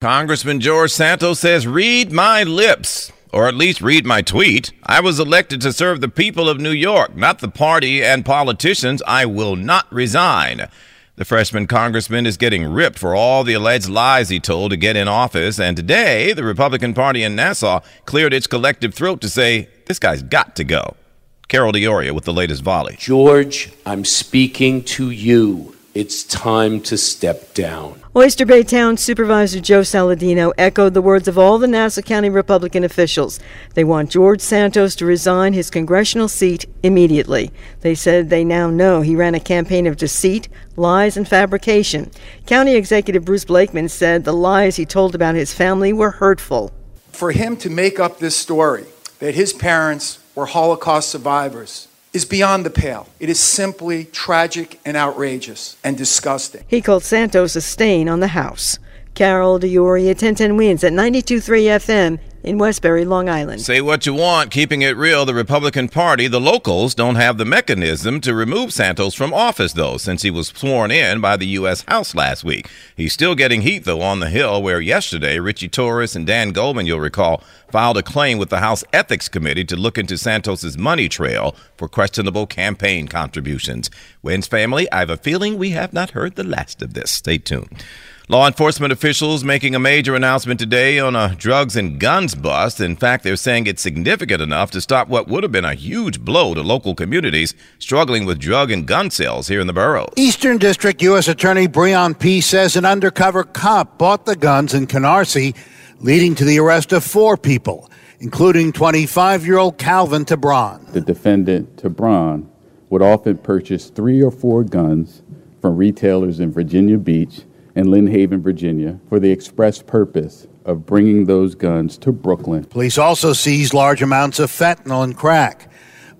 Congressman George Santos says, Read my lips, or at least read my tweet. I was elected to serve the people of New York, not the party and politicians. I will not resign. The freshman congressman is getting ripped for all the alleged lies he told to get in office, and today the Republican Party in Nassau cleared its collective throat to say, This guy's got to go. Carol D'Auria with the latest volley. George, I'm speaking to you. It's time to step down. Oyster Bay Town Supervisor Joe Saladino echoed the words of all the Nassau County Republican officials. They want George Santos to resign his congressional seat immediately. They said they now know he ran a campaign of deceit, lies, and fabrication. County Executive Bruce Blakeman said the lies he told about his family were hurtful. For him to make up this story that his parents were Holocaust survivors is beyond the pale. It is simply tragic and outrageous and disgusting. He called Santos a stain on the House. Carol D'Auria, 1010 Wins at 92.3 FM in Westbury, Long Island. Say what you want, keeping it real, the Republican Party, the locals, don't have the mechanism to remove Santos from office, though, since he was sworn in by the U.S. House last week. He's still getting heat, though, on the Hill, where yesterday Richie Torres and Dan Goldman, you'll recall, filed a claim with the House Ethics Committee to look into Santos's money trail for questionable campaign contributions. Wins family, I have a feeling we have not heard the last of this. Stay tuned. Law enforcement officials making a major announcement today on a drugs and guns bust. In fact, they're saying it's significant enough to stop what would have been a huge blow to local communities struggling with drug and gun sales here in the boroughs. Eastern District U.S. Attorney Breon Peace says an undercover cop bought the guns in Canarsie, leading to the arrest of four people, including 25 year old Calvin Tabron. The defendant, Tabron, would often purchase three or four guns from retailers in Virginia Beach in Lynnhaven, Virginia, for the express purpose of bringing those guns to Brooklyn. Police also seized large amounts of fentanyl and crack.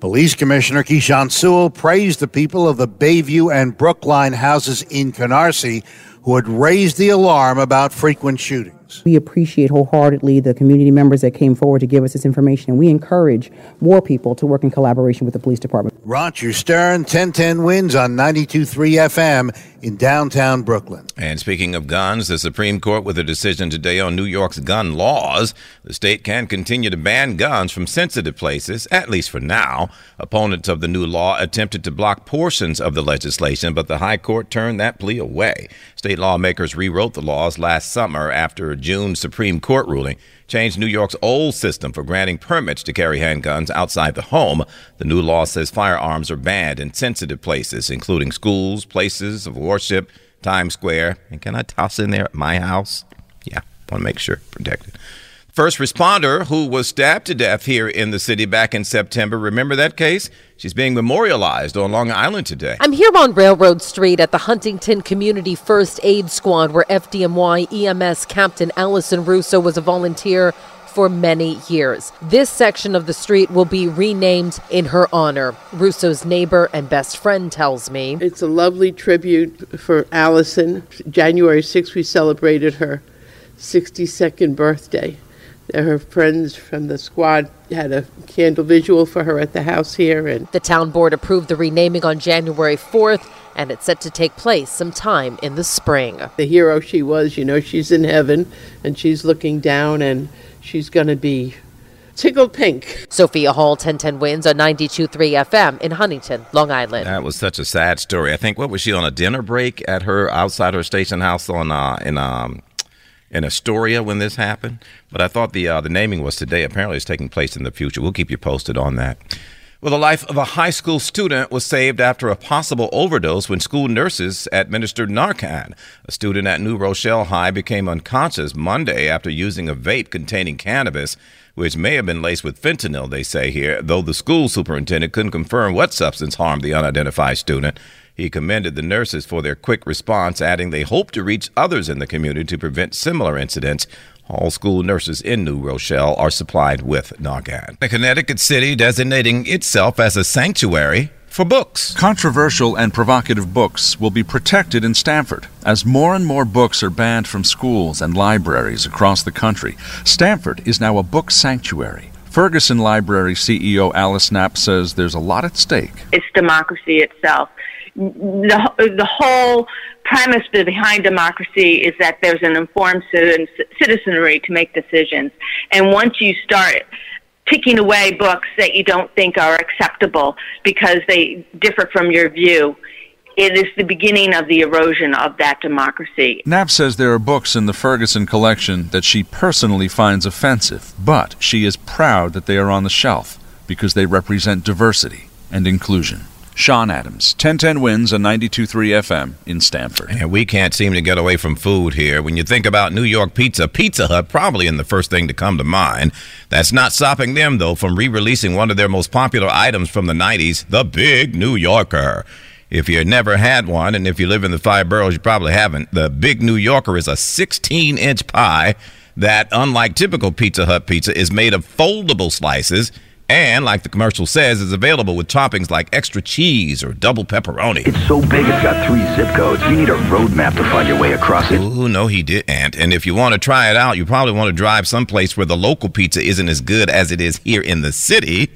Police Commissioner Keechant Sewell praised the people of the Bayview and Breukelen houses in Canarsie who had raised the alarm about frequent shootings. We appreciate wholeheartedly the community members that came forward to give us this information, and we encourage more people to work in collaboration with the police department. Roger Stern, 1010 wins on 92.3 FM in downtown Brooklyn. And speaking of guns, the Supreme Court with a decision today on New York's gun laws. The state can continue to ban guns from sensitive places, at least for now. Opponents of the new law attempted to block portions of the legislation, but the High Court turned that plea away. State lawmakers rewrote the laws last summer after a June Supreme Court ruling changed New York's old system for granting permits to carry handguns outside the home. The new law says firearms are banned in sensitive places, including schools, places of worship, Times Square. And can I toss in there at my house? Yeah, want to make sure protected. First responder who was stabbed to death here in the city back in September. Remember that case? She's being memorialized on Long Island today. I'm here on Railroad Street at the Huntington Community First Aid Squad, where FDNY EMS Captain Allison Russo was a volunteer for many years. This section of the street will be renamed in her honor. Russo's neighbor and best friend tells me. It's a lovely tribute for Allison. January 6th, we celebrated her 62nd birthday. Her friends from the squad had a candle visual for her at the house here. And the town board approved the renaming on January 4th, and it's set to take place sometime in the spring. The hero she was, you know, she's in heaven and she's looking down and she's going to be tickled pink. Sophia Hall, 1010 wins on 92.3 FM in Huntington, Long Island. That was such a sad story. I think, what was she on a dinner break at her outside her station house on uh, in um, in Astoria when this happened. But I thought the uh, the naming was today. Apparently, it's taking place in the future. We'll keep you posted on that. Well, the life of a high school student was saved after a possible overdose when school nurses administered Narcan. A student at New Rochelle High became unconscious Monday after using a vape containing cannabis, which may have been laced with fentanyl, they say here, though the school superintendent couldn't confirm what substance harmed the unidentified student. He commended the nurses for their quick response, adding they hope to reach others in the community to prevent similar incidents. All school nurses in New Rochelle are supplied with Narcan. A Connecticut city designating itself as a sanctuary for books. Controversial and provocative books will be protected in Stamford as more and more books are banned from schools and libraries across the country. Stamford is now a book sanctuary. Ferguson Library CEO Alice Knapp says there's a lot at stake. It's democracy itself. The, the whole premise behind democracy is that there's an informed citizenry to make decisions. And once you start picking away books that you don't think are acceptable because they differ from your view, it is the beginning of the erosion of that democracy. Knapp says there are books in the Ferguson collection that she personally finds offensive, but she is proud that they are on the shelf because they represent diversity and inclusion. Sean Adams, 1010 wins on 92.3 FM in Stamford. And we can't seem to get away from food here. When you think about New York pizza, Pizza Hut probably in the first thing to come to mind. That's not stopping them, though, from re releasing one of their most popular items from the 90s, the Big New Yorker. If you never had one, and if you live in the five boroughs, you probably haven't. The Big New Yorker is a 16 inch pie that, unlike typical Pizza Hut pizza, is made of foldable slices and, like the commercial says, is available with toppings like extra cheese or double pepperoni. It's so big it's got three zip codes. You need a road map to find your way across it. Ooh, no, he didn't. And if you want to try it out, you probably want to drive someplace where the local pizza isn't as good as it is here in the city.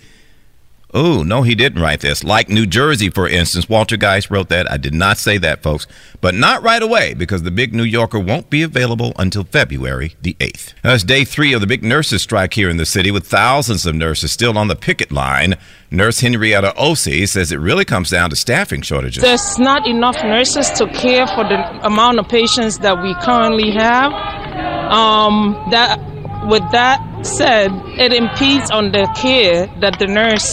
Oh, no, he didn't write this. Like New Jersey, for instance, Walter Geist wrote that. I did not say that, folks. But not right away, because the Big New Yorker won't be available until February the 8th. Now, it's day three of the big nurses' strike here in the city, with thousands of nurses still on the picket line. Nurse Henrietta Osei says it really comes down to staffing shortages. There's not enough nurses to care for the amount of patients that we currently have. Um, that with that said, it impedes on the care that the nurse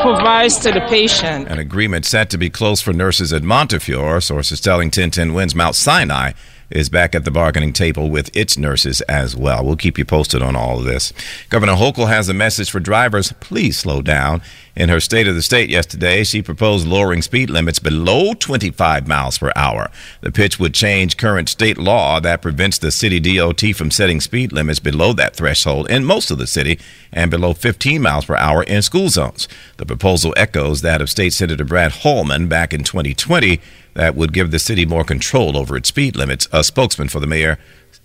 provides to the patient. An agreement set to be closed for nurses at Montefiore, sources telling 1010 Wins Mount Sinai is back at the bargaining table with its nurses as well. We'll keep you posted on all of this. Governor Hochul has a message for drivers. Please slow down. In her State of the State yesterday, she proposed lowering speed limits below 25 miles per hour. The pitch would change current state law that prevents the city DOT from setting speed limits below that threshold in most of the city and below 15 miles per hour in school zones. The proposal echoes that of State Senator Brad Hoylman back in 2020 that would give the city more control over its speed limits. A spokesman for the mayor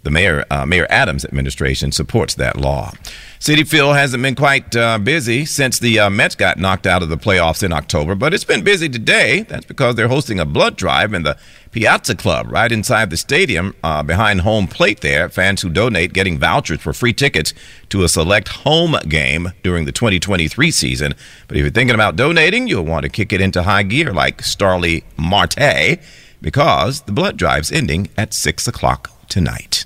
the mayor, uh, Mayor Adams administration supports that law. Citi Field hasn't been quite uh, busy since the uh, Mets got knocked out of the playoffs in October, but it's been busy today. That's because they're hosting a blood drive in the Piazza Club right inside the stadium uh, behind home plate there. Fans who donate getting vouchers for free tickets to a select home game during the 2023 season. But if you're thinking about donating, you'll want to kick it into high gear like Starling Marte because the blood drive's ending at 6 o'clock tonight.